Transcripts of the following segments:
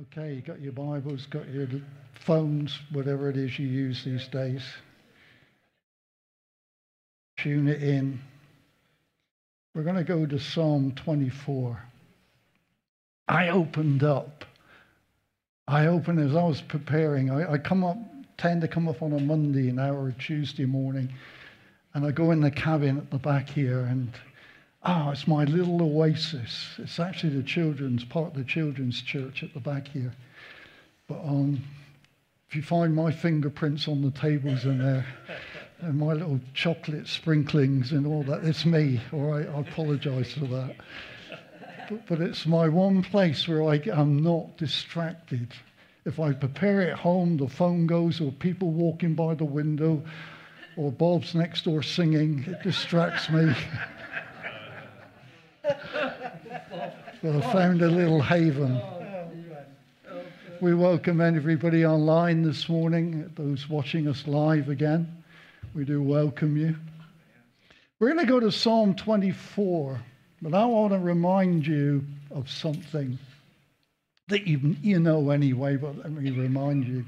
Okay, you got your Bibles, got your phones, whatever it is you use these days. Tune it in. We're going to go to Psalm 24. I opened up. I opened as I was preparing. I, I come up, tend to come up on a Monday now or Tuesday morning, and I go in the cabin at the back here and Oh, it's my little oasis. It's actually the children's part of the children's church at the back here. But um, if you find my fingerprints on the tables in there, and my little chocolate sprinklings and all that, it's me. All right, I apologise for that. But, but it's my one place where I am not distracted. If I prepare it home, the phone goes, or people walking by the window, or Bob's next door singing, it distracts me. well, found a little haven. We welcome everybody online this morning, those watching us live again. We do welcome you. We're going to go to Psalm 24, but I want to remind you of something that you, you know anyway, but let me remind you.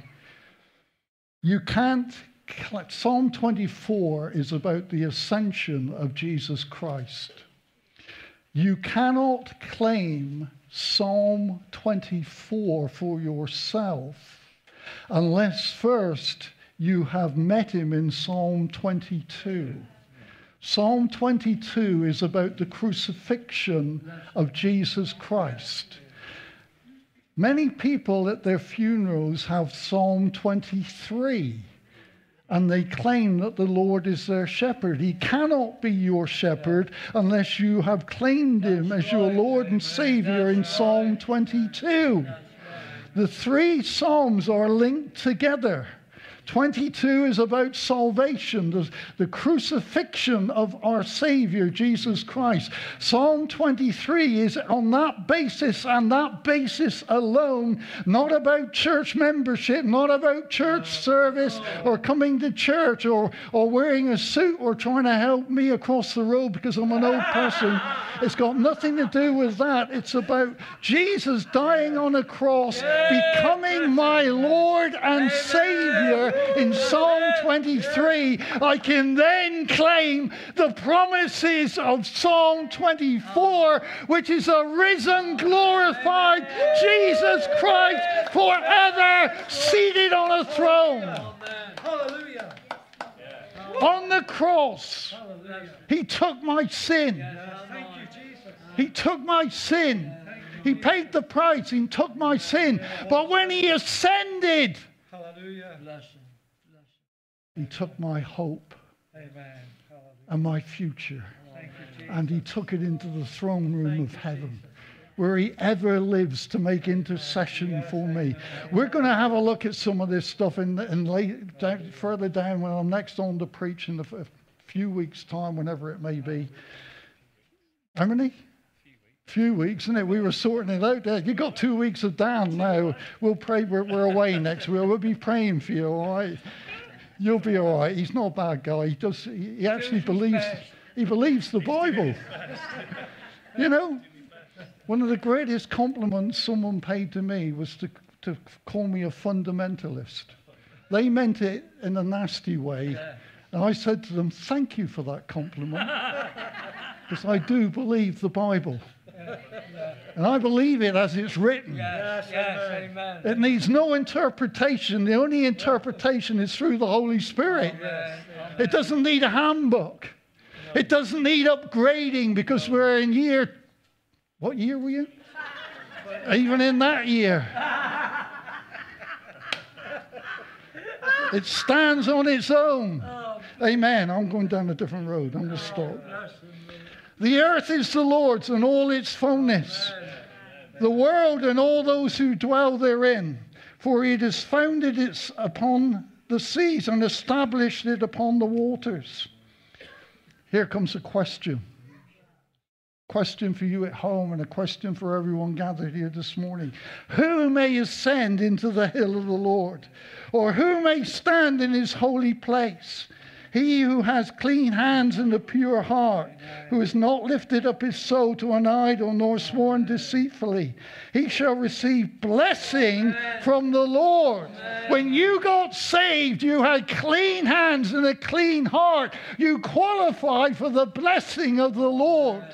You can't, Psalm 24 is about the ascension of Jesus Christ. You cannot claim Psalm 24 for yourself unless first you have met him in Psalm 22. Psalm 22 is about the crucifixion of Jesus Christ. Many people at their funerals have Psalm 23 and they claim that the Lord is their shepherd. He cannot be your shepherd unless you have claimed him as your Lord and Savior in Psalm 22. The three Psalms are linked together. 22 is about salvation, the, the, crucifixion of our Savior, Jesus Christ. Psalm 23 is on that basis and that basis alone, not about church membership, not about church service or coming to church or, or wearing a suit or trying to help me across the road because I'm an old person. It's got nothing to do with that. It's about Jesus dying on a cross, becoming my Lord and Savior in Psalm 23, I can then claim the promises of Psalm 24, which is a risen, glorified Jesus Christ forever seated on a throne. Hallelujah. On the cross, He took my sin. He took my sin. He paid the price. He took my sin. But when He ascended, Hallelujah. He took my hope Amen. and my future, you, and He took it into the throne room Thank of heaven. Where he ever lives to make intercession for me. We're going to have a look at some of this stuff in, in late, down, further down when I'm next on to preach in a few weeks' time, whenever it may be. How many? A few weeks, isn't it? We were sorting it out there. You got two weeks of Dan now. We'll pray. We're, we're away next week. We'll be praying for you, all right? You'll be all right. He's not a bad guy. He does. He actually believes. He believes the Bible. You know, one of the greatest compliments someone paid to me was to to call me a fundamentalist. They meant it in a nasty way, and I said to them, "Thank you for that compliment, because I do believe the Bible." And I believe it as it's written. Yes, yes, amen. It needs no interpretation. The only interpretation is through the Holy Spirit. Amen. It doesn't need a handbook. It doesn't need upgrading because we're in year. What year were you? Even in that year. It stands on its own. Oh. Amen. I'm going down a different road. I'm going to oh, stop. The earth is the Lord's and all its fullness, the world and all those who dwell therein. For he has founded it upon the seas and established it upon the waters. Here comes a question. Question for you at home and a question for everyone gathered here this morning. Who may ascend into the hill of the Lord? Or who may stand in his holy place? He who has clean hands and a pure heart, who has not lifted up his soul to an idol nor sworn deceitfully, he shall receive blessing from the Lord. When you got saved, you had clean hands and a clean heart. You qualified for the blessing of the Lord.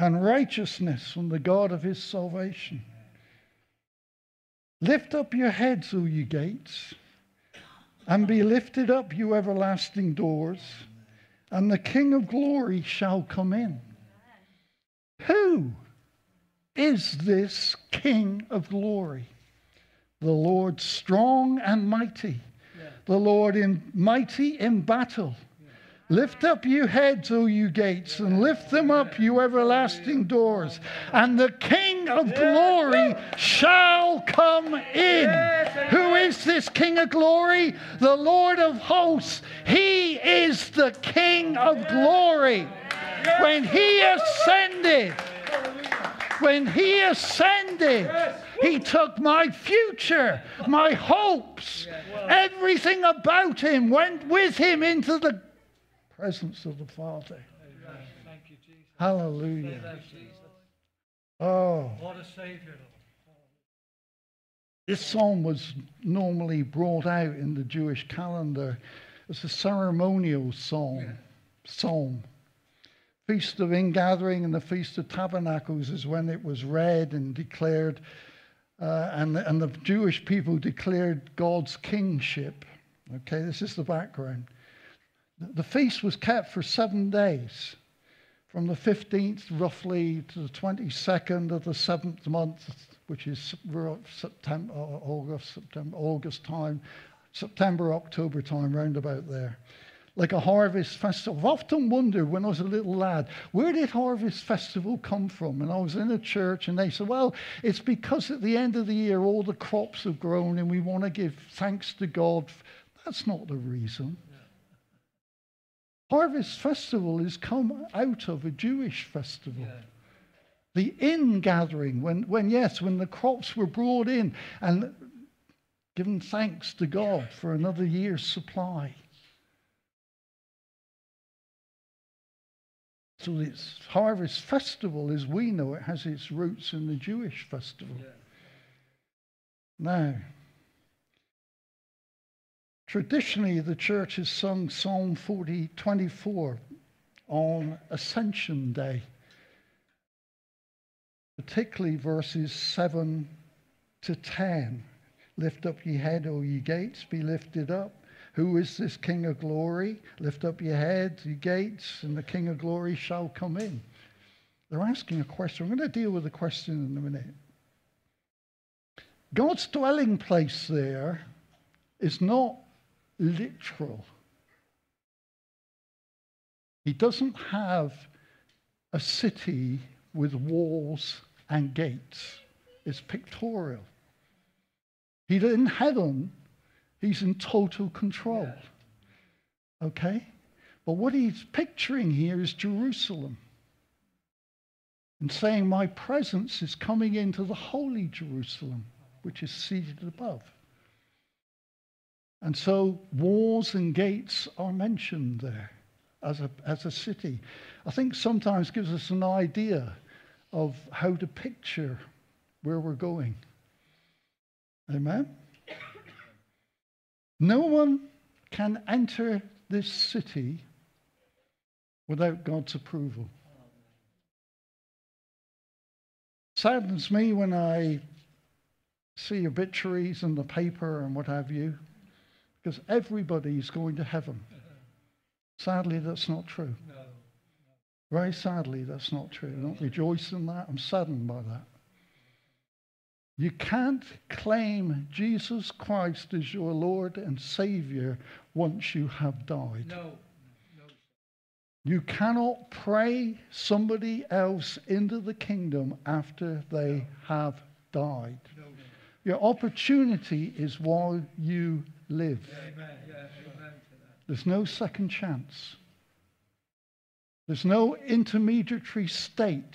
and righteousness from the God of his salvation. Lift up your heads, O ye gates, and be lifted up, you everlasting doors, and the King of glory shall come in. Who is this King of glory? The Lord strong and mighty, the Lord in, mighty in battle. Lift up you heads, O you gates, and lift them up, you everlasting doors, and the King of glory shall come in. Who is this King of glory? The Lord of hosts. He is the King of glory. When he ascended, when he ascended, he took my future, my hopes, everything about him went with him into the presence of the Father. Amen. Thank you, Jesus. Hallelujah. Thank you, Jesus. Oh, What a Savior. this psalm was normally brought out in the Jewish calendar as a ceremonial psalm. Psalm. Feast of Ingathering and the Feast of Tabernacles is when it was read and declared, uh, and, and the Jewish people declared God's kingship. Okay, this is the background. The- feast was kept for seven days, from the 15th roughly to the 22nd of the seventh month, which is September, uh, August, September, August time, September, October time, round about there. Like a harvest festival. I've often wondered when I was a little lad, where did harvest festival come from? And I was in a church and they said, well, it's because at the end of the year all the crops have grown and we want to give thanks to God. That's not the reason. Harvest Festival is come out of a Jewish festival. The in gathering, when, when, yes, when the crops were brought in and given thanks to God for another year's supply. So this harvest festival, as we know it, has its roots in the Jewish festival. Now, Traditionally, the church has sung Psalm 40, 24 on Ascension Day, particularly verses 7 to 10. Lift up ye head, O ye gates, be lifted up. Who is this King of glory? Lift up your head, ye gates, and the King of glory shall come in. They're asking a question. I'm going to deal with the question in a minute. God's dwelling place there is not literal. He doesn't have a city with walls and gates. It's pictorial. He's in heaven, he's in total control. Okay? But what he's picturing here is Jerusalem. And saying, My presence is coming into the holy Jerusalem, which is seated above. And so walls and gates are mentioned there as a, as a city. I think sometimes gives us an idea of how to picture where we're going. Amen? No one can enter this city without God's approval. Saddens me when I see obituaries in the paper and what have you because everybody's going to heaven. Sadly, that's not true. Very sadly, that's not true. I don't rejoice in that. I'm saddened by that. You can't claim Jesus Christ as your Lord and Savior once you have died. No. You cannot pray somebody else into the kingdom after they have died. No. Your opportunity is while you live. Amen. Yeah, amen. There's no second chance. There's no intermediary state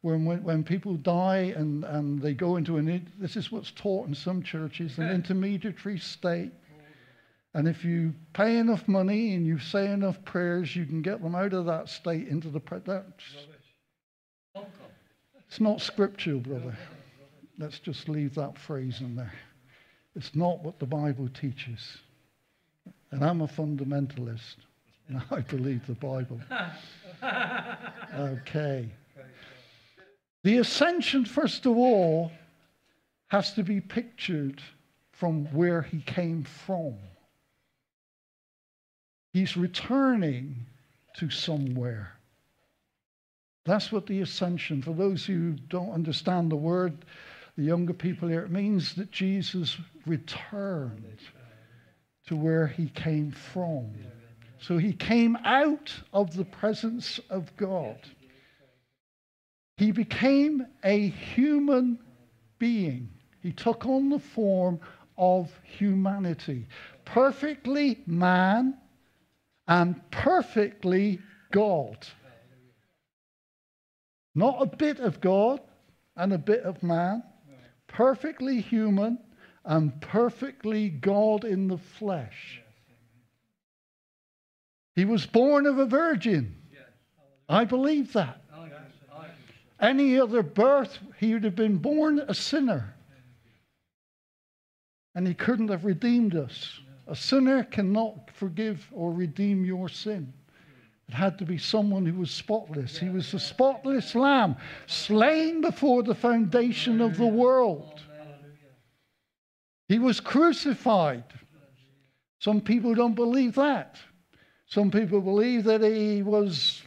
when, when, when people die and, and they go into an, this is what's taught in some churches, an intermediary state. And if you pay enough money and you say enough prayers, you can get them out of that state into the. That's, it's not scriptural, brother. Let's just leave that phrase in there. It's not what the Bible teaches. And I'm a fundamentalist. And I believe the Bible. Okay. The ascension, first of all, has to be pictured from where he came from. He's returning to somewhere. That's what the ascension, for those who don't understand the word, the younger people here, it means that Jesus returned to where he came from. So he came out of the presence of God. He became a human being. He took on the form of humanity. Perfectly man and perfectly God. Not a bit of God and a bit of man. Perfectly human and perfectly God in the flesh. He was born of a virgin. I believe that. Any other birth, he would have been born a sinner. And he couldn't have redeemed us. A sinner cannot forgive or redeem your sin. It had to be someone who was spotless. He was the spotless lamb, slain before the foundation of the world. He was crucified. Some people don't believe that. Some people believe that he was,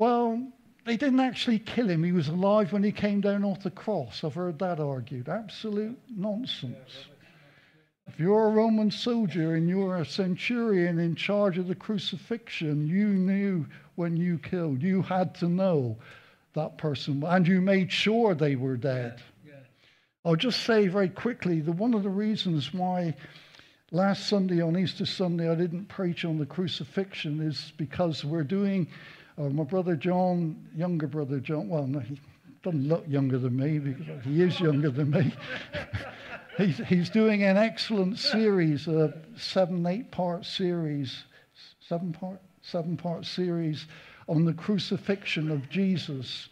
well, they didn't actually kill him. He was alive when he came down off the cross. I've heard that argued. Absolute nonsense. If you're a Roman soldier and you're a centurion in charge of the crucifixion, you knew when you killed. You had to know that person, and you made sure they were dead. I'll just say very quickly that one of the reasons why last Sunday, on Easter Sunday, I didn't preach on the crucifixion is because we're doing, uh, my brother John, younger brother John, well, no, he doesn't look younger than me because he is younger than me. he's, he's doing an excellent series, a seven, eight part series, seven part, seven part series on the crucifixion of Jesus.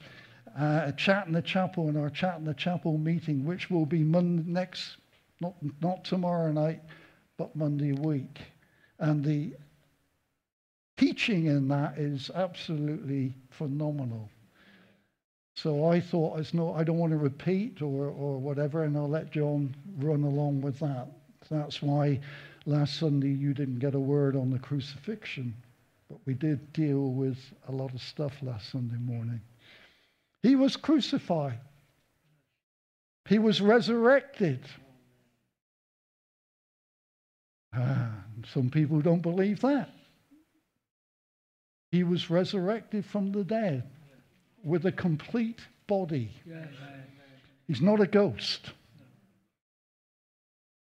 Uh, a chat in the chapel in our chat in the chapel meeting, which will be Monday next, not, not tomorrow night, but Monday week. And the teaching in that is absolutely phenomenal. So I thought, it's not, I don't want to repeat or, or whatever, and I'll let John run along with that. That's why last Sunday you didn't get a word on the crucifixion, but we did deal with a lot of stuff last Sunday morning. He was crucified, he was resurrected. Ah, some people don't believe that. He was resurrected from the dead with a complete body. He's not a ghost.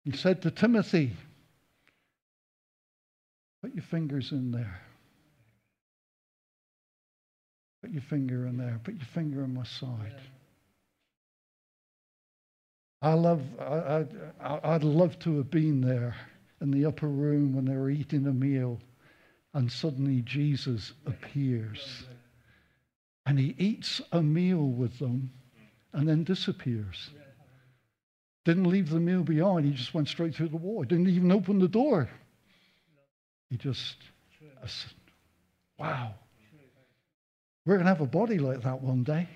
He said to Timothy, Put your fingers in there. Put your finger in there. Put your finger on my side. I love, I, I, I'd love to have been there in the upper room when they were eating a meal, and suddenly Jesus appears. And he eats a meal with them and then disappears. Didn't leave the meal behind, he just went straight through the wall. He didn't even open the door. He just, wow. We're going to have a body like that one day.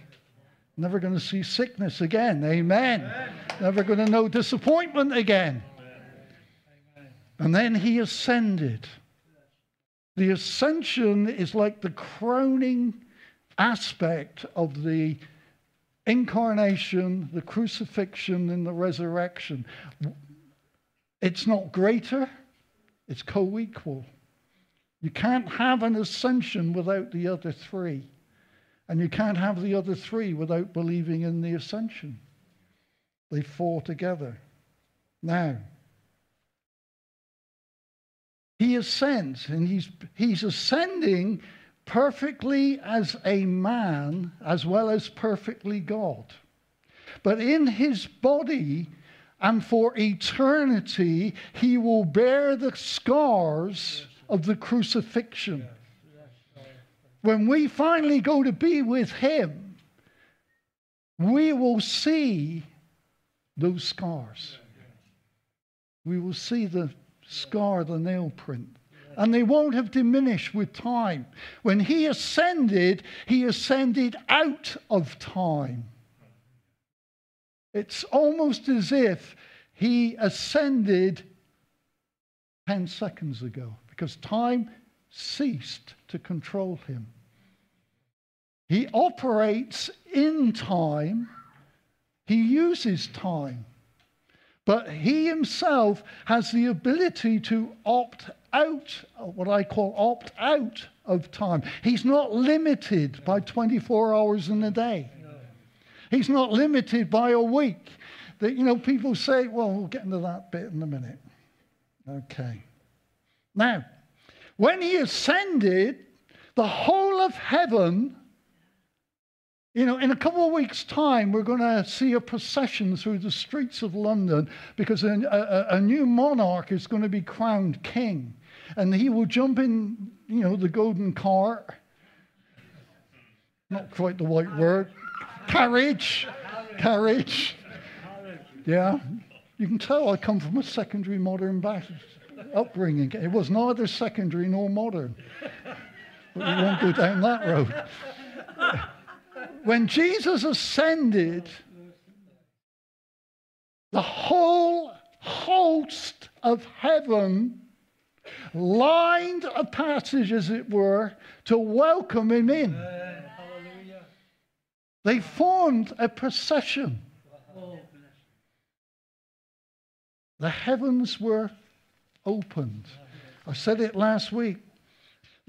Never going to see sickness again. Amen. Amen. Never going to know disappointment again. And then he ascended. The ascension is like the crowning aspect of the incarnation, the crucifixion, and the resurrection. It's not greater, it's co equal. You can't have an ascension without the other three. And you can't have the other three without believing in the ascension. They fall together. Now, he ascends, and he's, he's ascending perfectly as a man as well as perfectly God. But in his body and for eternity, he will bear the scars of the crucifixion. When we finally go to be with him, we will see those scars. We will see the scar, the nail print. And they won't have diminished with time. When he ascended, he ascended out of time. It's almost as if he ascended 10 seconds ago because time ceased to control him. He operates in time, he uses time, but he himself has the ability to opt out, what I call opt out of time. He's not limited by 24 hours in a day. He's not limited by a week. That you know, people say, well, we'll get into that bit in a minute. Okay. Now, when he ascended, the whole of heaven, you know, in a couple of weeks' time, we're going to see a procession through the streets of London because a, a, a new monarch is going to be crowned king. And he will jump in, you know, the golden car. Not quite the right word. Carriage. Carriage. Yeah. You can tell I come from a secondary modern upbringing. It was neither secondary nor modern. But we won't go down that road. When Jesus ascended, the whole host of heaven lined a passage, as it were, to welcome him in. They formed a procession. The heavens were opened. I said it last week.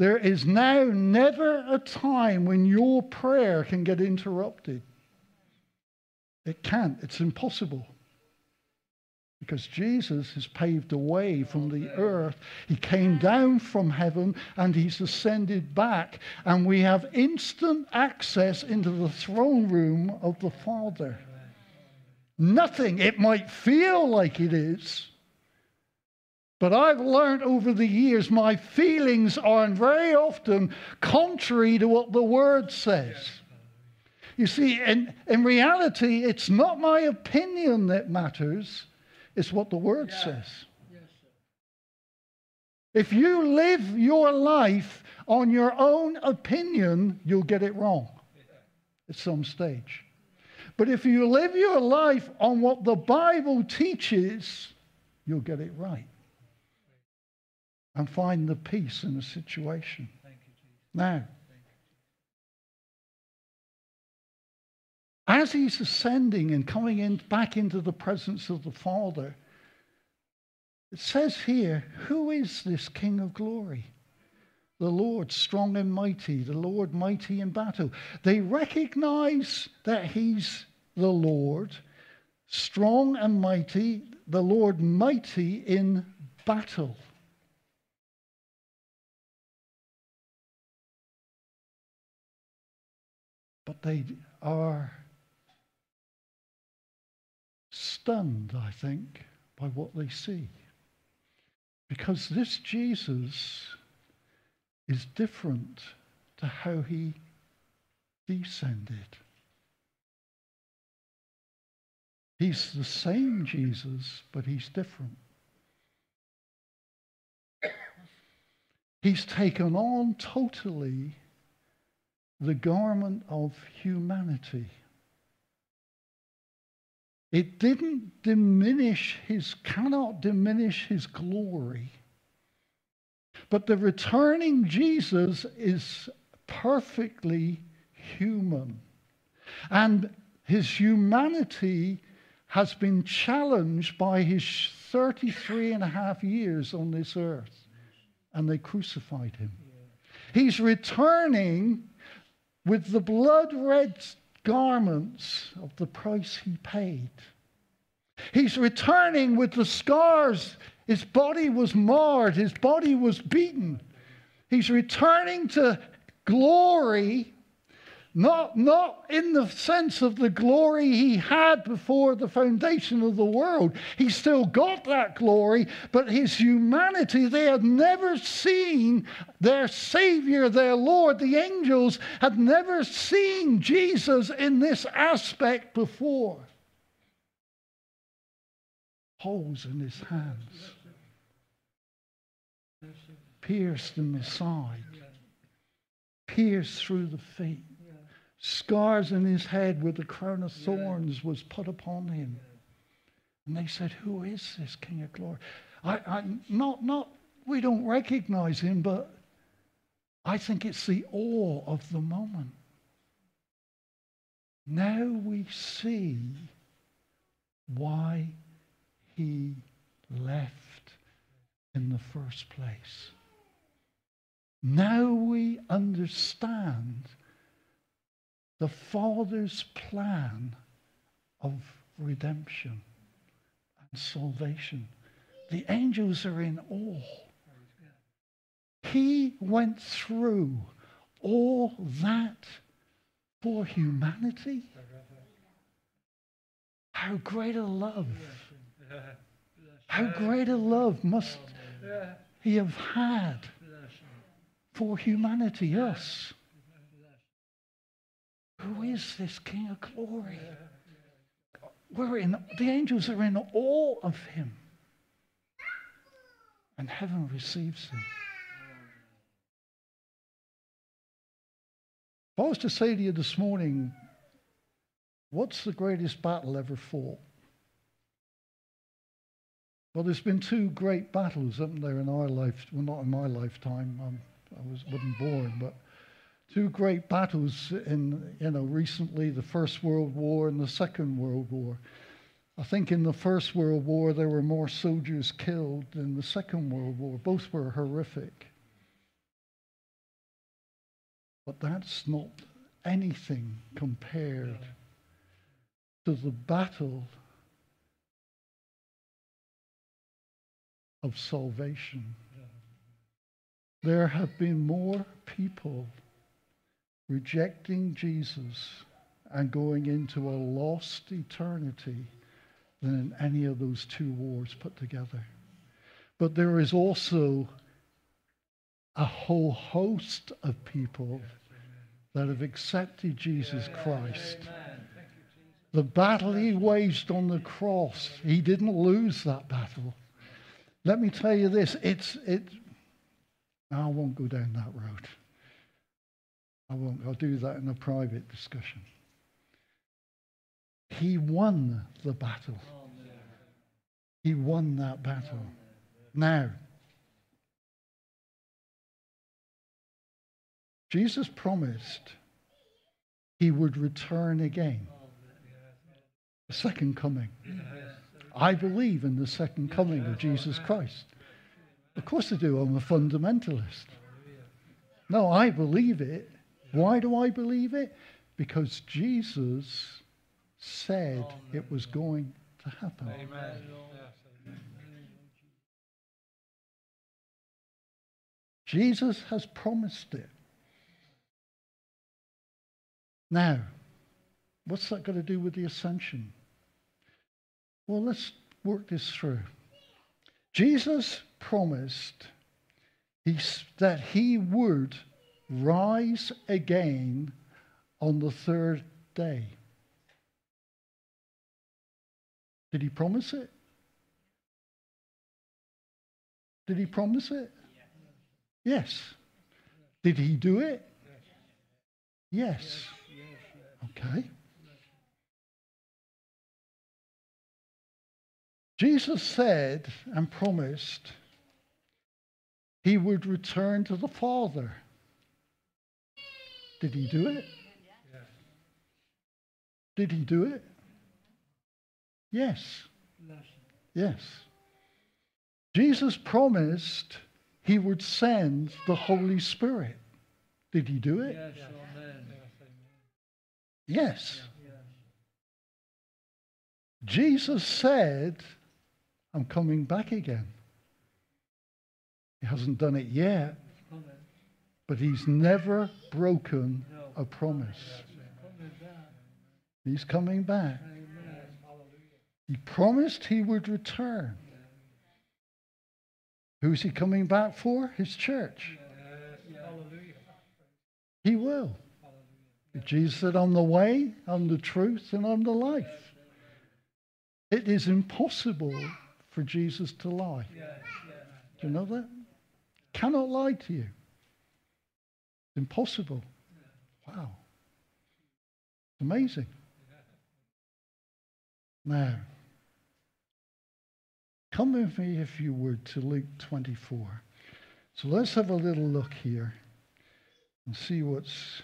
There is now never a time when your prayer can get interrupted. It can't, it's impossible. Because Jesus has paved a way from the earth. He came down from heaven and he's ascended back. And we have instant access into the throne room of the Father. Nothing. It might feel like it is. But I've learned over the years my feelings are very often contrary to what the Word says. You see, in, in reality, it's not my opinion that matters, it's what the Word yeah. says. Yes, if you live your life on your own opinion, you'll get it wrong yeah. at some stage. But if you live your life on what the Bible teaches, you'll get it right and find the peace in the situation. You, now, as he's ascending and coming in back into the presence of the Father, it says here, Who is this King of glory? the Lord strong and mighty, the Lord mighty in battle. They recognize that He's the Lord, strong and mighty, the Lord mighty in battle. But they are stunned, I think, by what they see. Because this Jesus is different to how he descended. He's the same Jesus, but he's different. He's taken on totally the garment of humanity. It didn't diminish his, cannot diminish his glory. But the returning Jesus is perfectly human. And his humanity has been challenged by his 33 and a half years on this earth, and they crucified him. He's returning with the blood red garments of the price he paid. He's returning with the scars. His body was marred, his body was beaten. He's returning to glory, not, not in the sense of the glory he had before the foundation of the world. He still got that glory, but his humanity, they had never seen their Savior, their Lord. The angels had never seen Jesus in this aspect before. Holes in his hands, pierced in the side, pierced through the feet scars in his head where the crown of thorns was put upon him. And they said, Who is this King of Glory? I, I, not, not, we don't recognize him, but I think it's the awe of the moment. Now we see why he left in the first place. Now we understand the Father's plan of redemption and salvation. The angels are in awe. He went through all that for humanity. How great a love. How great a love must he have had for humanity, us. Who is this King of glory? We're in, the angels are in awe of him. And heaven receives him. If I was to say to you this morning, what's the greatest battle ever fought? Well, there's been two great battles, haven't there, in our life? Well, not in my lifetime. I'm, I was, wasn't born, but two great battles in, you know, recently the First World War and the Second World War. I think in the First World War there were more soldiers killed than the Second World War. Both were horrific. But that's not anything compared to the battle of salvation. There have been more people rejecting Jesus and going into a lost eternity than in any of those two wars put together. But there is also a whole host of people that have accepted Jesus Christ. The battle he waged on the cross, he didn't lose that battle. Let me tell you this, it's it I won't go down that road. I won't. I'll do that in a private discussion. He won the battle. He won that battle. Now, Jesus promised he would return again. The second coming. I believe in the second coming of Jesus Christ. Of course I do. I'm a fundamentalist. No, I believe it. Why do I believe it? Because Jesus said it was going to happen. Amen. Jesus has promised it. Now, what's that got to do with the ascension? Well, let's work this through. Jesus promised that he would rise again on the third day. Did he promise it? Did he promise it? Yes. Did he do it? Yes. Okay. Jesus said and promised he would return to the Father. Did he do it? Did he do it? Yes. Yes. Jesus promised he would send the Holy Spirit. Did he do it? Yes. yes. Jesus said, I'm coming back again. He hasn't done it yet, but he's never broken a promise. He's coming back. He promised he would return. Who's he coming back for? His church. He will. Jesus said, I'm the way, I'm the truth, and I'm the life. It is impossible for Jesus to lie. Do you know that? Cannot lie to you. Impossible. Wow. Amazing. Now, come with me, if you would, to Luke 24. So let's have a little look here and see what's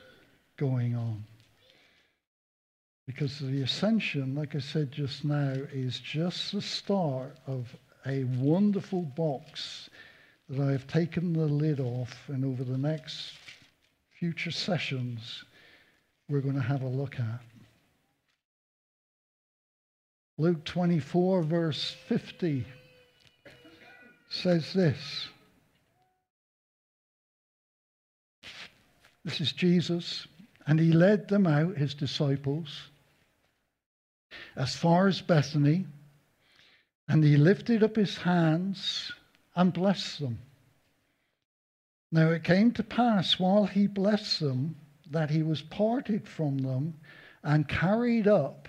going on. Because the ascension, like I said just now, is just the start of a wonderful box that I have taken the lid off, and over the next future sessions, we're going to have a look at. Luke 24, verse 50 says this. This is Jesus, and he led them out, his disciples, as far as Bethany, and he lifted up his hands and blessed them. Now it came to pass while he blessed them that he was parted from them and carried up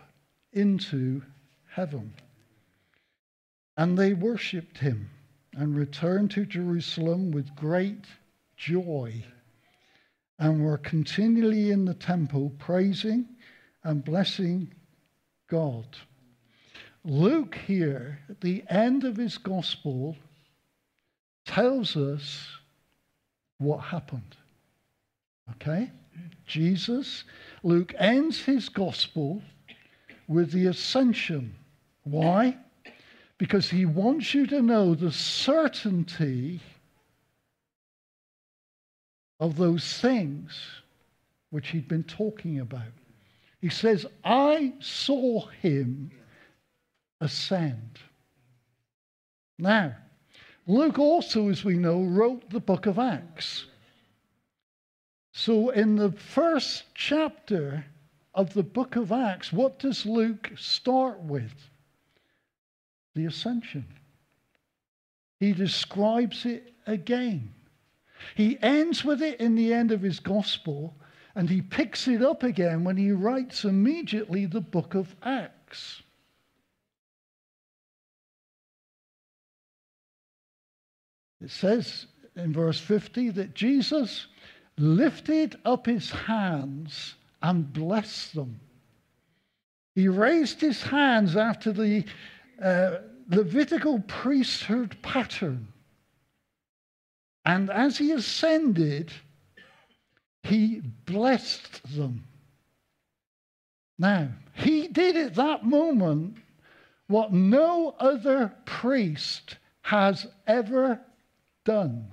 into heaven. And they worshipped him and returned to Jerusalem with great joy and were continually in the temple praising and blessing God. Luke, here at the end of his gospel, tells us what happened. Okay? Jesus, Luke ends his gospel with the ascension. Why? Because he wants you to know the certainty of those things which he'd been talking about. He says, I saw him ascend. Now, Luke also, as we know, wrote the book of Acts. So, in the first chapter of the book of Acts, what does Luke start with? The ascension. He describes it again. He ends with it in the end of his gospel, and he picks it up again when he writes immediately the book of Acts. It says in verse 50 that Jesus lifted up his hands and blessed them. He raised his hands after the uh, Levitical priesthood pattern. And as he ascended, he blessed them. Now, he did at that moment what no other priest has ever done.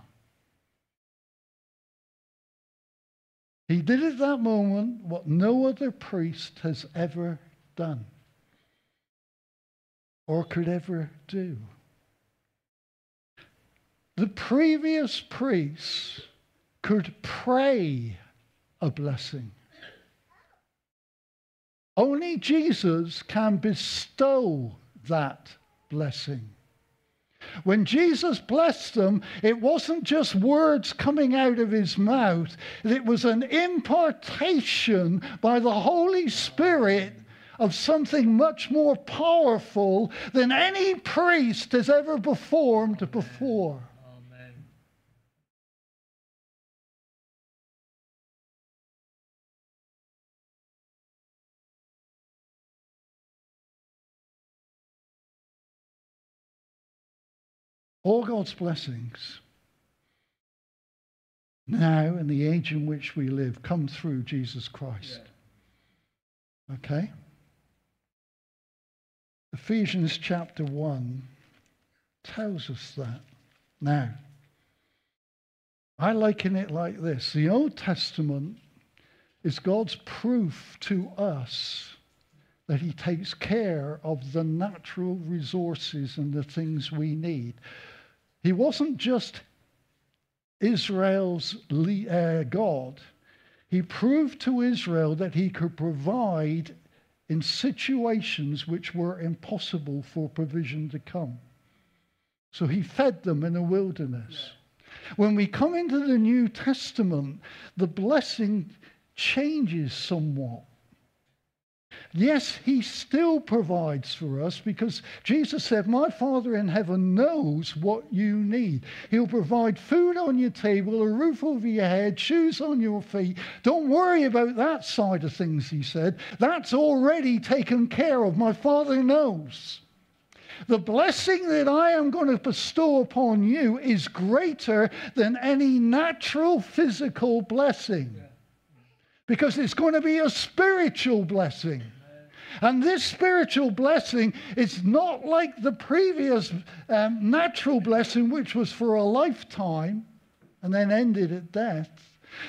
He did at that moment what no other priest has ever done or could ever do. The previous priests could pray a blessing. Only Jesus can bestow that blessing. When Jesus blessed them, it wasn't just words coming out of his mouth, it was an impartation by the Holy Spirit of something much more powerful than any priest has ever performed before. All God's blessings now in the age in which we live come through Jesus Christ. Okay? Ephesians chapter 1 tells us that. Now, I liken it like this the Old Testament is God's proof to us that He takes care of the natural resources and the things we need. He wasn't just Israel's uh, God, he proved to Israel that he could provide in situations which were impossible for provision to come. So he fed them in the wilderness. When we come into the New Testament, the blessing changes somewhat. Yes, he still provides for us because Jesus said, My Father in heaven knows what you need. He'll provide food on your table, a roof over your head, shoes on your feet. Don't worry about that side of things, he said. That's already taken care of. My Father knows. The blessing that I am going to bestow upon you is greater than any natural physical blessing because it's going to be a spiritual blessing. And this spiritual blessing is not like the previous um, natural blessing, which was for a lifetime and then ended at death.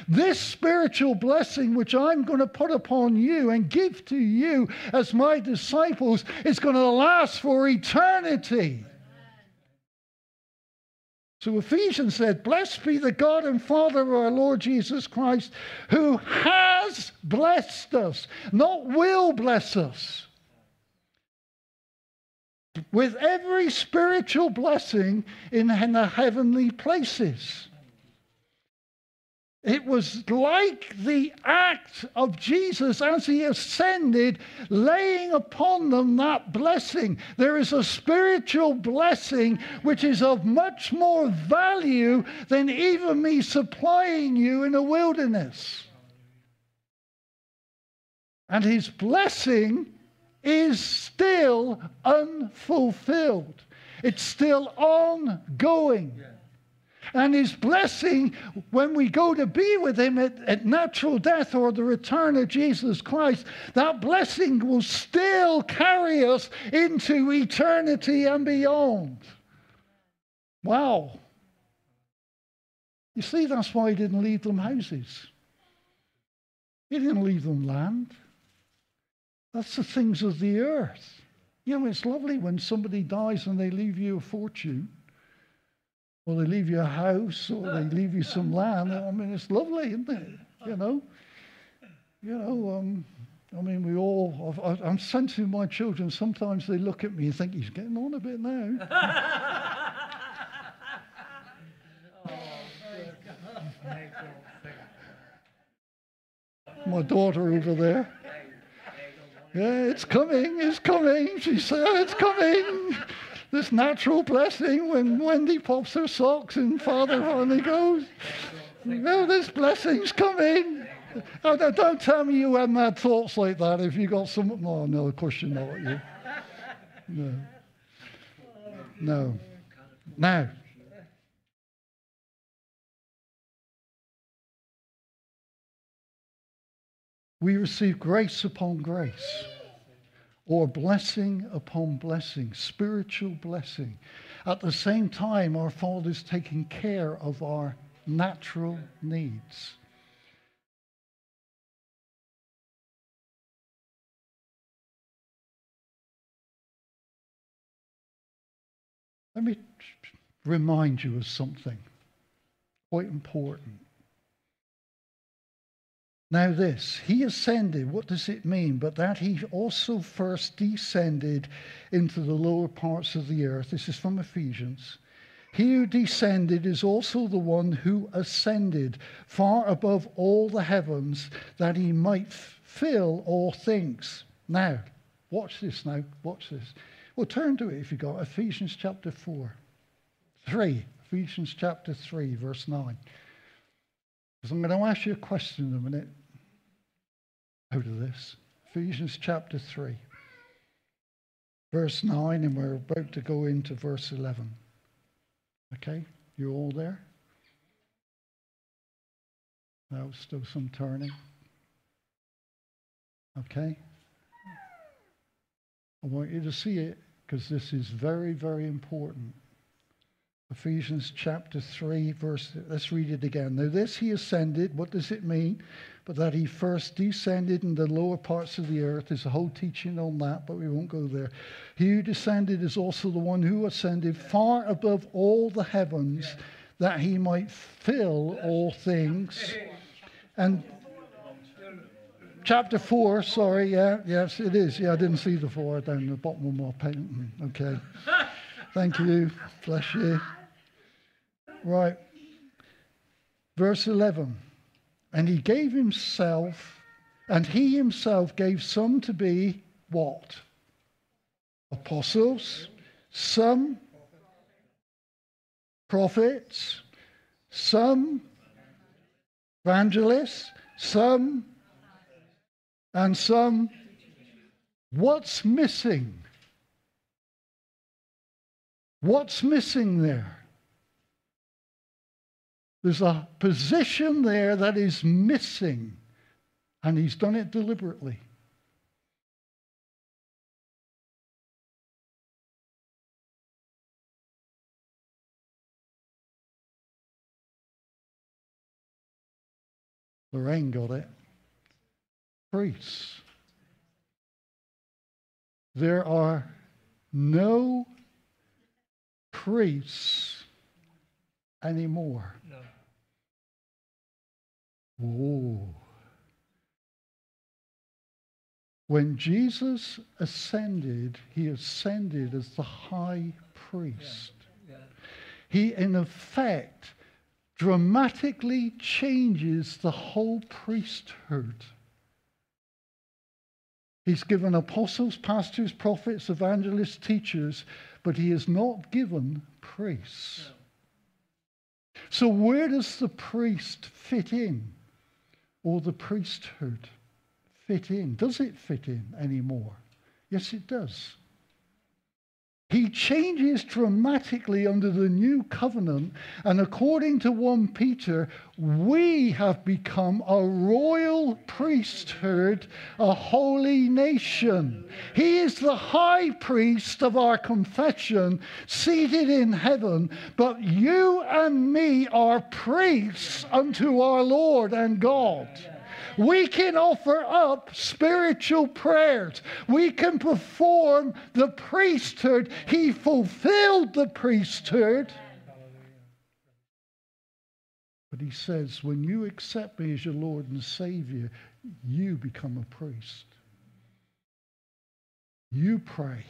This spiritual blessing, which I'm going to put upon you and give to you as my disciples, is going to last for eternity. So Ephesians said, Blessed be the God and Father of our Lord Jesus Christ, who has blessed us, not will bless us, with every spiritual blessing in the heavenly places. It was like the act of Jesus as he ascended, laying upon them that blessing. There is a spiritual blessing which is of much more value than even me supplying you in a wilderness. And his blessing is still unfulfilled, it's still ongoing. Yeah. And his blessing, when we go to be with him at, at natural death or the return of Jesus Christ, that blessing will still carry us into eternity and beyond. Wow. You see, that's why he didn't leave them houses. He didn't leave them land. That's the things of the earth. You know, it's lovely when somebody dies and they leave you a fortune or they leave you a house, or they leave you some land. I mean, it's lovely, isn't it? You know, you know. Um, I mean, we all. I'm sensing my children. Sometimes they look at me and think he's getting on a bit now. my daughter over there. Yeah, it's coming, it's coming. She said, it's coming this natural blessing when Wendy pops her socks and Father finally goes, well, this blessing's coming. Oh, uh, no, uh, don't tell me you have mad thoughts like that if you got some. Oh, no, of course you're not. You. No. No. Now. We receive grace upon grace or blessing upon blessing, spiritual blessing. At the same time, our Father is taking care of our natural needs. Let me remind you of something quite important. Now, this, he ascended, what does it mean? But that he also first descended into the lower parts of the earth. This is from Ephesians. He who descended is also the one who ascended far above all the heavens that he might fill all things. Now, watch this now, watch this. Well, turn to it if you got Ephesians chapter 4. 3. Ephesians chapter 3, verse 9. Because I'm going to ask you a question in a minute out of this. Ephesians chapter 3, verse 9, and we're about to go into verse 11. Okay? You all there? Now, still some turning. Okay? I want you to see it because this is very, very important. Ephesians chapter 3, verse, let's read it again. Now, this he ascended, what does it mean? But that he first descended in the lower parts of the earth. There's a whole teaching on that, but we won't go there. He who descended is also the one who ascended far above all the heavens, that he might fill all things. And chapter 4, sorry, yeah, yes, it is. Yeah, I didn't see the 4 down the bottom of my pen. Okay. Thank you. Bless you. Right. Verse 11. And he gave himself, and he himself gave some to be what? Apostles, some prophets, some evangelists, some, and some. What's missing? What's missing there? There's a position there that is missing, and he's done it deliberately. Lorraine got it. Priests. There are no priests anymore. No. Whoa. When Jesus ascended, he ascended as the high priest. Yeah. He, in effect, dramatically changes the whole priesthood. He's given apostles, pastors, prophets, evangelists, teachers, but he has not given priests. So, where does the priest fit in? Or the priesthood fit in? Does it fit in anymore? Yes, it does. He changes dramatically under the new covenant, and according to 1 Peter, we have become a royal priesthood, a holy nation. He is the high priest of our confession, seated in heaven, but you and me are priests unto our Lord and God. We can offer up spiritual prayers. We can perform the priesthood. He fulfilled the priesthood. But he says, when you accept me as your Lord and Savior, you become a priest. You pray.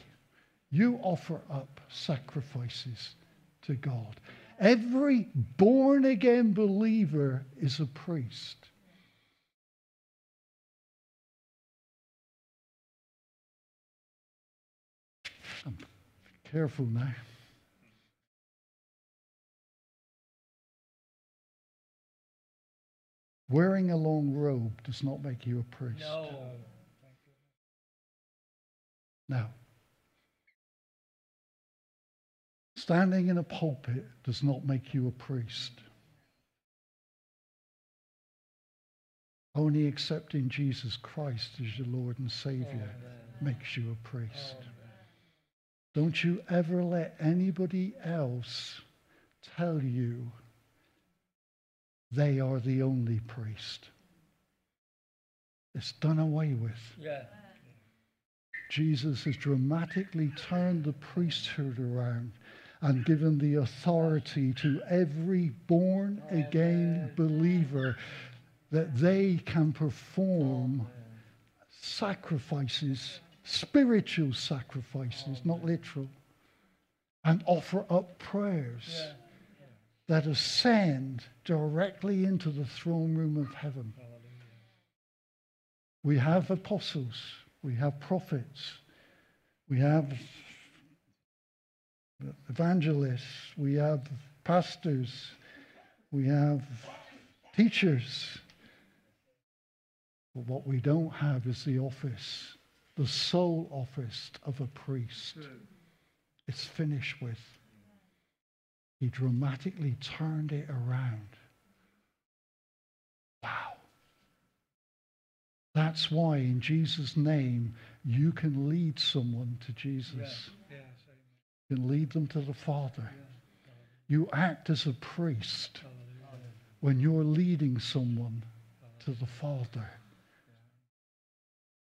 You offer up sacrifices to God. Every born again believer is a priest. Careful now. Wearing a long robe does not make you a priest. No. Now, standing in a pulpit does not make you a priest. Only accepting Jesus Christ as your Lord and Savior makes you a priest. Don't you ever let anybody else tell you they are the only priest. It's done away with. Yeah. Jesus has dramatically turned the priesthood around and given the authority to every born again believer that they can perform sacrifices, spiritual sacrifices, not literal, and offer up prayers that ascend directly into the throne room of heaven. We have apostles, we have prophets, we have evangelists, we have pastors, we have teachers. But what we don't have is the office, the sole office of a priest. Hmm. It's finished with. He dramatically turned it around. Wow. That's why, in Jesus' name, you can lead someone to Jesus. You can lead them to the Father. You act as a priest Hallelujah. when you're leading someone to the Father.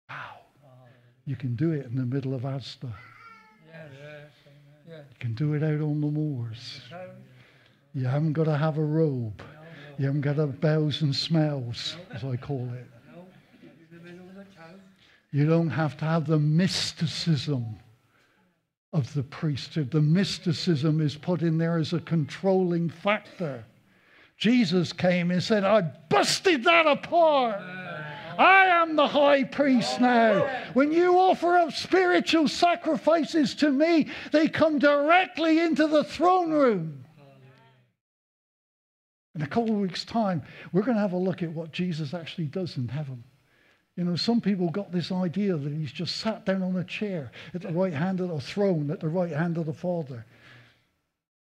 Wow. You can do it in the middle of Asda. Yes. Yes. You can do it out on the moors. You haven't got to have a robe. You haven't got to have bells and smells, as I call it. You're the middle of the town. You don't have to have the mysticism of the priesthood. The mysticism is put in there as a controlling factor. Jesus came and said, I busted that apart. I am the high priest now. When you offer up spiritual sacrifices to me, they come directly into the throne room. In a couple of weeks' time, we're going to have a look at what Jesus actually does in heaven. You know, some people got this idea that he's just sat down on a chair at the right hand of the throne, at the right hand of the Father.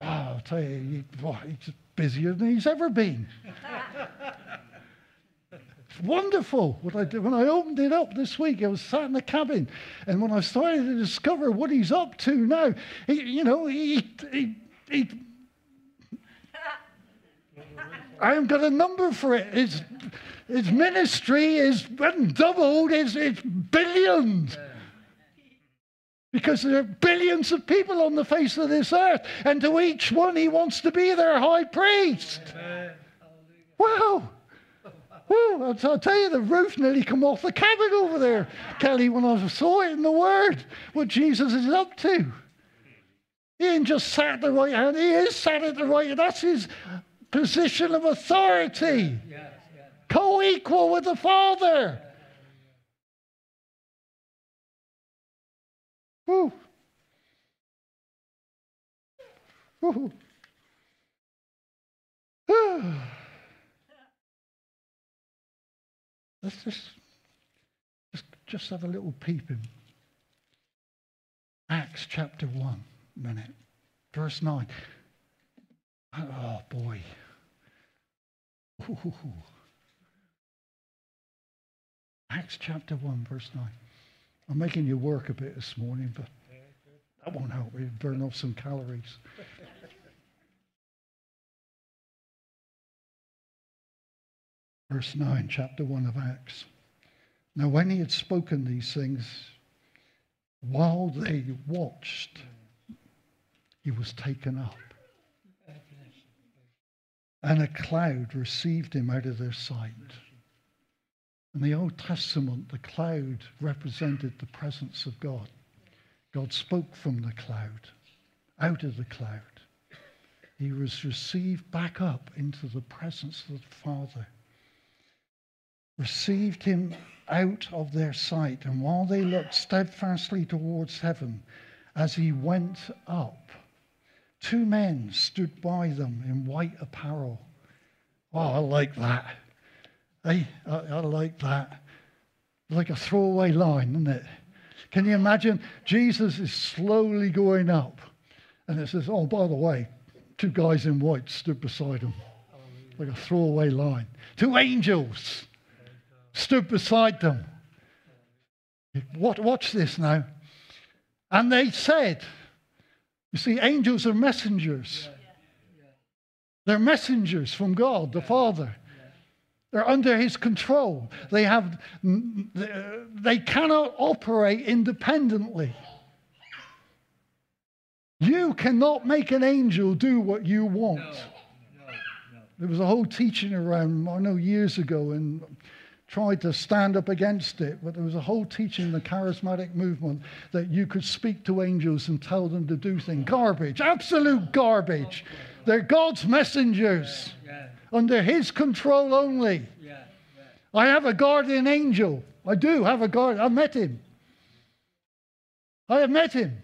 Oh, I'll tell you, he, he's busier than he's ever been. it's wonderful what I did. When I opened it up this week, I was sat in the cabin, and when I started to discover what he's up to now, he, you know, he, he, he I haven't got a number for it. His, his ministry is doubled, it's, it's billions. Because there are billions of people on the face of this earth, and to each one he wants to be their high priest. Wow. I'll, tell you, the roof nearly come off the cabin over there, Kelly, when I saw it in the Word, what Jesus is up to. He ain't just sat at the right hand, he is sat at the right hand. That's his position of authority, Yes, yes. co equal with the Father. Woo. Woo. Let's just, just, just have a little peep in Acts chapter 1 minute, verse 9. Oh boy. Ooh. Acts chapter 1, verse 9. I'm making you work a bit this morning, but that won't help you burn off some calories. Verse 9, chapter 1 of Acts. Now, when he had spoken these things, while they watched, he was taken up and a cloud received him out of their sight. In the Old Testament, the cloud represented the presence of God. God spoke from the cloud, out of the cloud. He was received back up into the presence of the Father. Received him out of their sight, and while they looked steadfastly towards heaven as he went up, Two men stood by them in white apparel. Oh, I like that. Hey, I, I like that. Like a throwaway line, isn't it? Can you imagine? Jesus is slowly going up. And it says, oh, by the way, two guys in white stood beside him. Like a throwaway line. Two angels stood beside them. What, watch this now. And they said, you see, angels are messengers. They're messengers from God, the Father. They're under his control. They have they cannot operate independently. You cannot make an angel do what you want. No, no, no. There was a whole teaching around, I know years ago, and tried to stand up against it, but there was a whole teaching in the charismatic movement that you could speak to angels and tell them to do things. Garbage, absolute garbage. They're God's messengers Yeah, under His control only. yeah, yeah. I have a guardian angel. I do have a guard. I've met him. I have met him.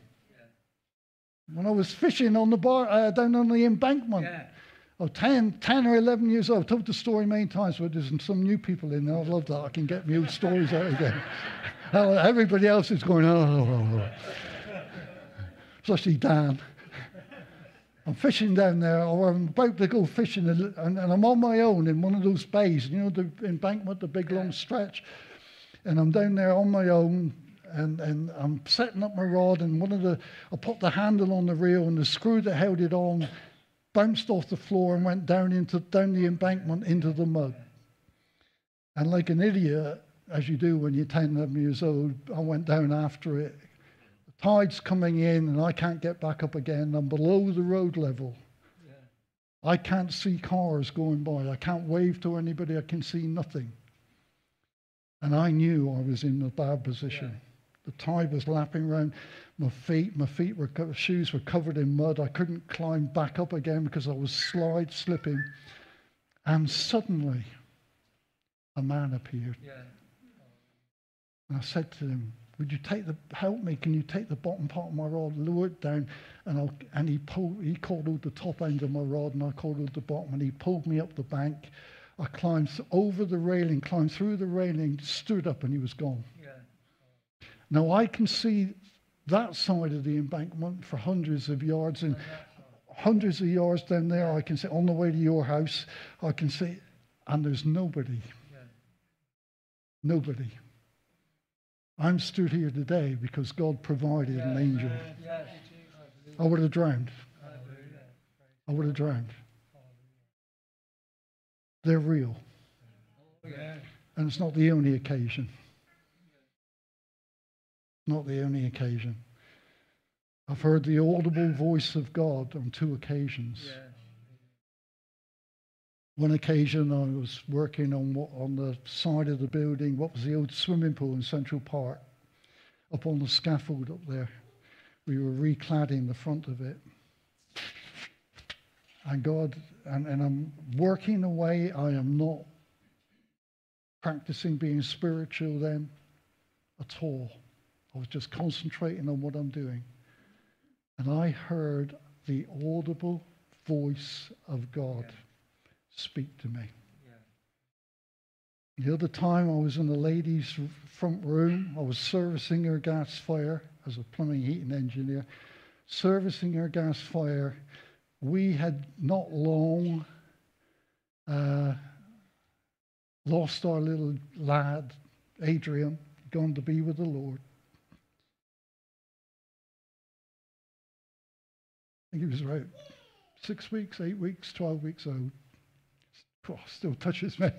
When I was fishing on the bar uh, down on the embankment. Yeah. Oh, 10, 10 or 11 years old. I've told the story many times, but there's some new people in there. I love that. I can get my old stories out again. Everybody else is going, oh, oh, oh, oh. Especially Dan. I'm fishing down there, or I'm about to go fishing, and, and, and I'm on my own in one of those bays, you know, the embankment, the big long stretch. And I'm down there on my own, and, and I'm setting up my rod, and one of the, I put the handle on the reel, and the screw that held it on bounced off the floor and went down into down the embankment into the mud. And like an idiot, as you do when you're 10, 11 years old, I went down after it. The tide's coming in, and I can't get back up again. I'm below the road level. I can't see cars going by. I can't wave to anybody. I can see nothing. And I knew I was in a bad position. The tide was lapping around my feet. My feet were co- shoes were covered in mud. I couldn't climb back up again because I was slide slipping. And suddenly, a man appeared. Yeah. And I said to him, "Would you take the help me? Can you take the bottom part of my rod, lower it down?" And I'll, and he pulled, he cordled the top end of my rod, and I cordled the bottom, and he pulled me up the bank. I climbed over the railing, climbed through the railing, stood up, and he was gone. Yeah. Now I can see that side of the embankment for hundreds of yards, and hundreds of yards down there, I can see on the way to your house, I can see, and there's nobody. Nobody. I'm stood here today because God provided an angel. I would have drowned. I would have drowned. They're real. And it's not the only occasion. Not the only occasion. I've heard the audible voice of God on two occasions. Yeah. One occasion I was working on what, on the side of the building, what was the old swimming pool in Central Park, up on the scaffold up there. We were recladding the front of it. And God, and, and I'm working away. I am not practicing being spiritual then at all. I was just concentrating on what I'm doing. And I heard the audible voice of God speak to me. Yeah. The other time I was in the ladies' front room, I was servicing her gas fire as a plumbing heating engineer, servicing her gas fire. We had not long uh, lost our little lad, Adrian, gone to be with the Lord. I think he was about six weeks, eight weeks, 12 weeks old. Oh, still touches me.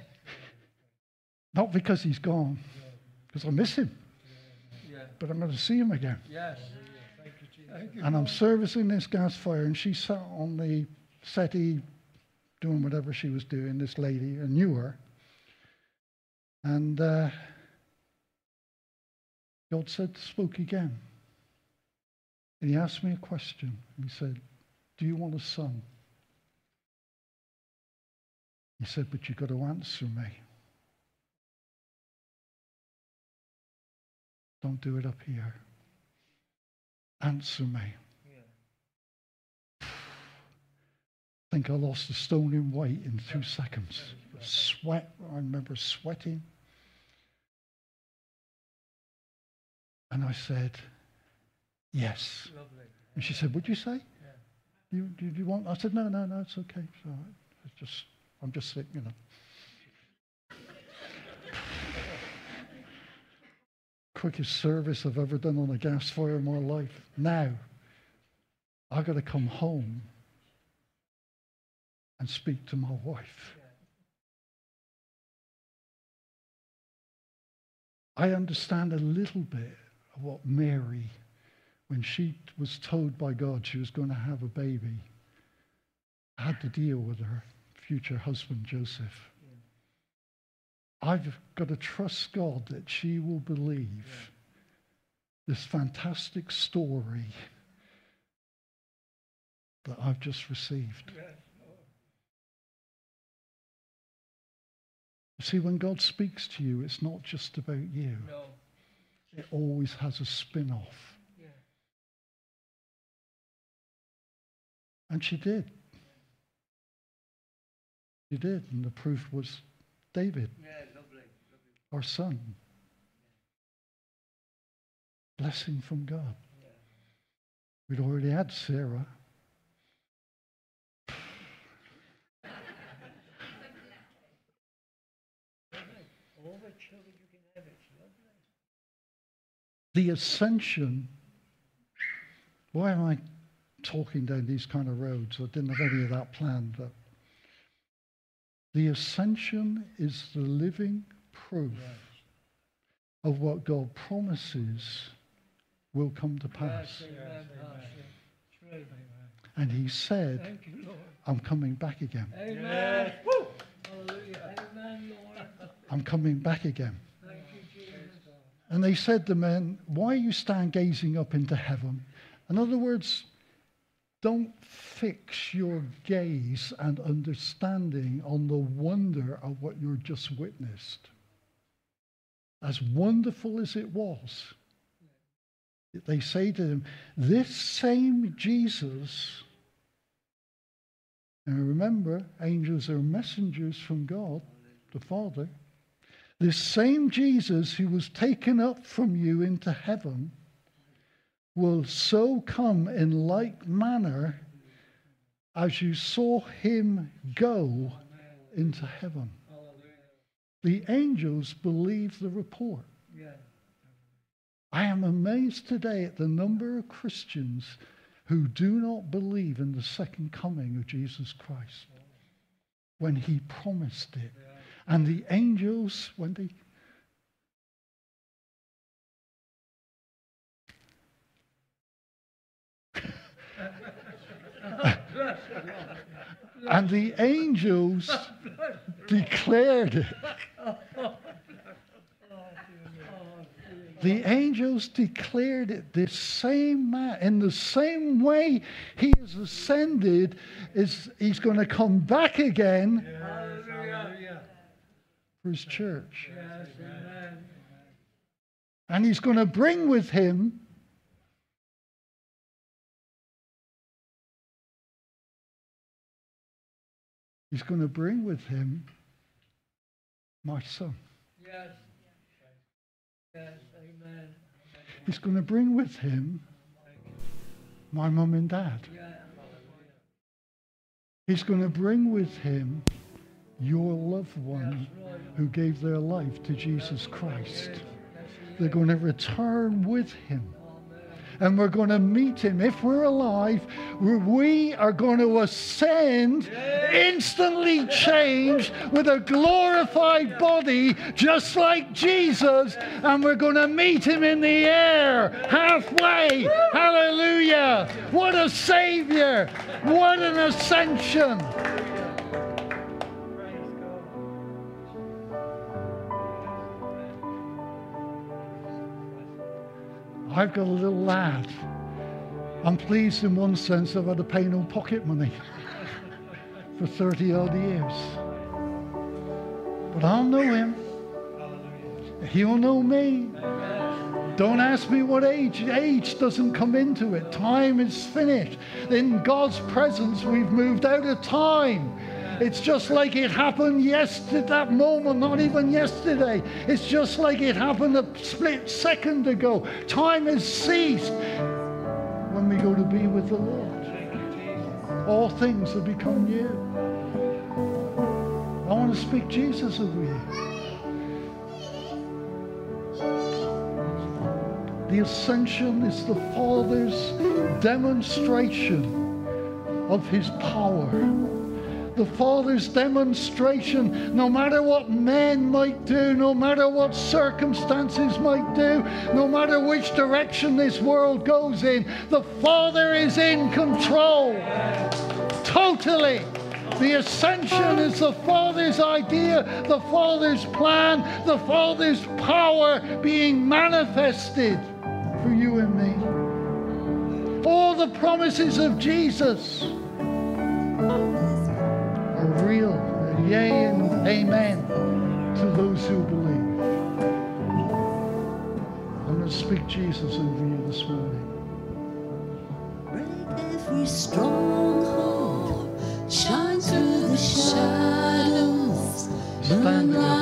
Not because he's gone, because I miss him, Yeah. but I'm going to see him again. Yes. Thank you, Jesus. Thank you. And I'm servicing this gas fire, and she sat on the settee doing whatever she was doing, this lady, I knew her. And uh, God said, spoke again. And he asked me a question. He said, Do you want a son? He said, But you've got to answer me. Don't do it up here. Answer me. Yeah. I think I lost a stone in weight in two seconds. Sweat, I remember sweating. And I said, Yes. Lovely. And she said, What'd you say? Yeah. You, do you want? I said, No, no, no, it's okay. It's all right. It's just, I'm just sick, you know. Quickest service I've ever done on a gas fire in my life. Now, I've got to come home and speak to my wife. I understand a little bit of what Mary, when she was told by God she was going to have a baby, had to deal with her future husband, Joseph. I've got to trust God that she will believe this fantastic story that I've just received. You see, when God speaks to you, it's not just about you, No. it always has a spin off. And she did. She did. And the proof was David, Yeah. Lovely. Lovely. our son. Blessing from God. Yeah. We'd already had Sarah. The children you can have, it's lovely. The ascension. Why am I talking down these kind of roads? I didn't have any of that planned. But the ascension is the living proof Yes. of what God promises will come to pass. Yes. Amen. Pastor. And he said, you, I'm coming back again. Amen. Hallelujah. Amen, I'm coming back again. You, And they said to men, Why are you stand gazing up into heaven? In other words, don't fix your gaze and understanding on the wonder of what you just witnessed. As wonderful as it was, they say to him, This same Jesus, and remember, angels are messengers from God, the Father. This same Jesus who was taken up from you into heaven will so come in like manner as you saw him go into heaven. The angels believe the report. I am amazed today at the number of Christians who do not believe in the second coming of Jesus Christ when he promised it. And the angels, when they and the angels declared it. The angels declared it. This same man, in the same way he has ascended, is he's going to come back again Hallelujah. for his church. Yes. And he's going to bring with him He's going to bring with him my son. Yes. Yes, amen. He's going to bring with him my mum and dad. He's going to bring with him your loved one who gave their life to Jesus Christ. They're going to return with him. And we're going to meet him. If we're alive, we are going to ascend, instantly changed with a glorified body, just like Jesus. And we're going to meet him in the air, halfway. Hallelujah. What a Savior. What an ascension. I've got a little lad. I'm pleased in one sense I've had to pay no pocket money for 30 odd years. But I'll know him. He'll know me. Don't ask me what age. Age doesn't come into it. Time is finished. In God's presence, we've moved out of time. It's just like it happened yesterday, that moment, not even yesterday. It's just like it happened a split second ago. Time has ceased when we go to be with the Lord. All things have become new. I want to speak Jesus over you. The ascension is the Father's demonstration of his power. The Father's demonstration, no matter what men might do, no matter what circumstances might do, no matter which direction this world goes in, the Father is in control. Totally. The ascension is the Father's idea, the Father's plan, the Father's power being manifested for you and me. All the promises of Jesus real, yea and amen to those who believe. I'm going to speak Jesus over you this morning. Break every stronghold, shine through the shadows, Stand like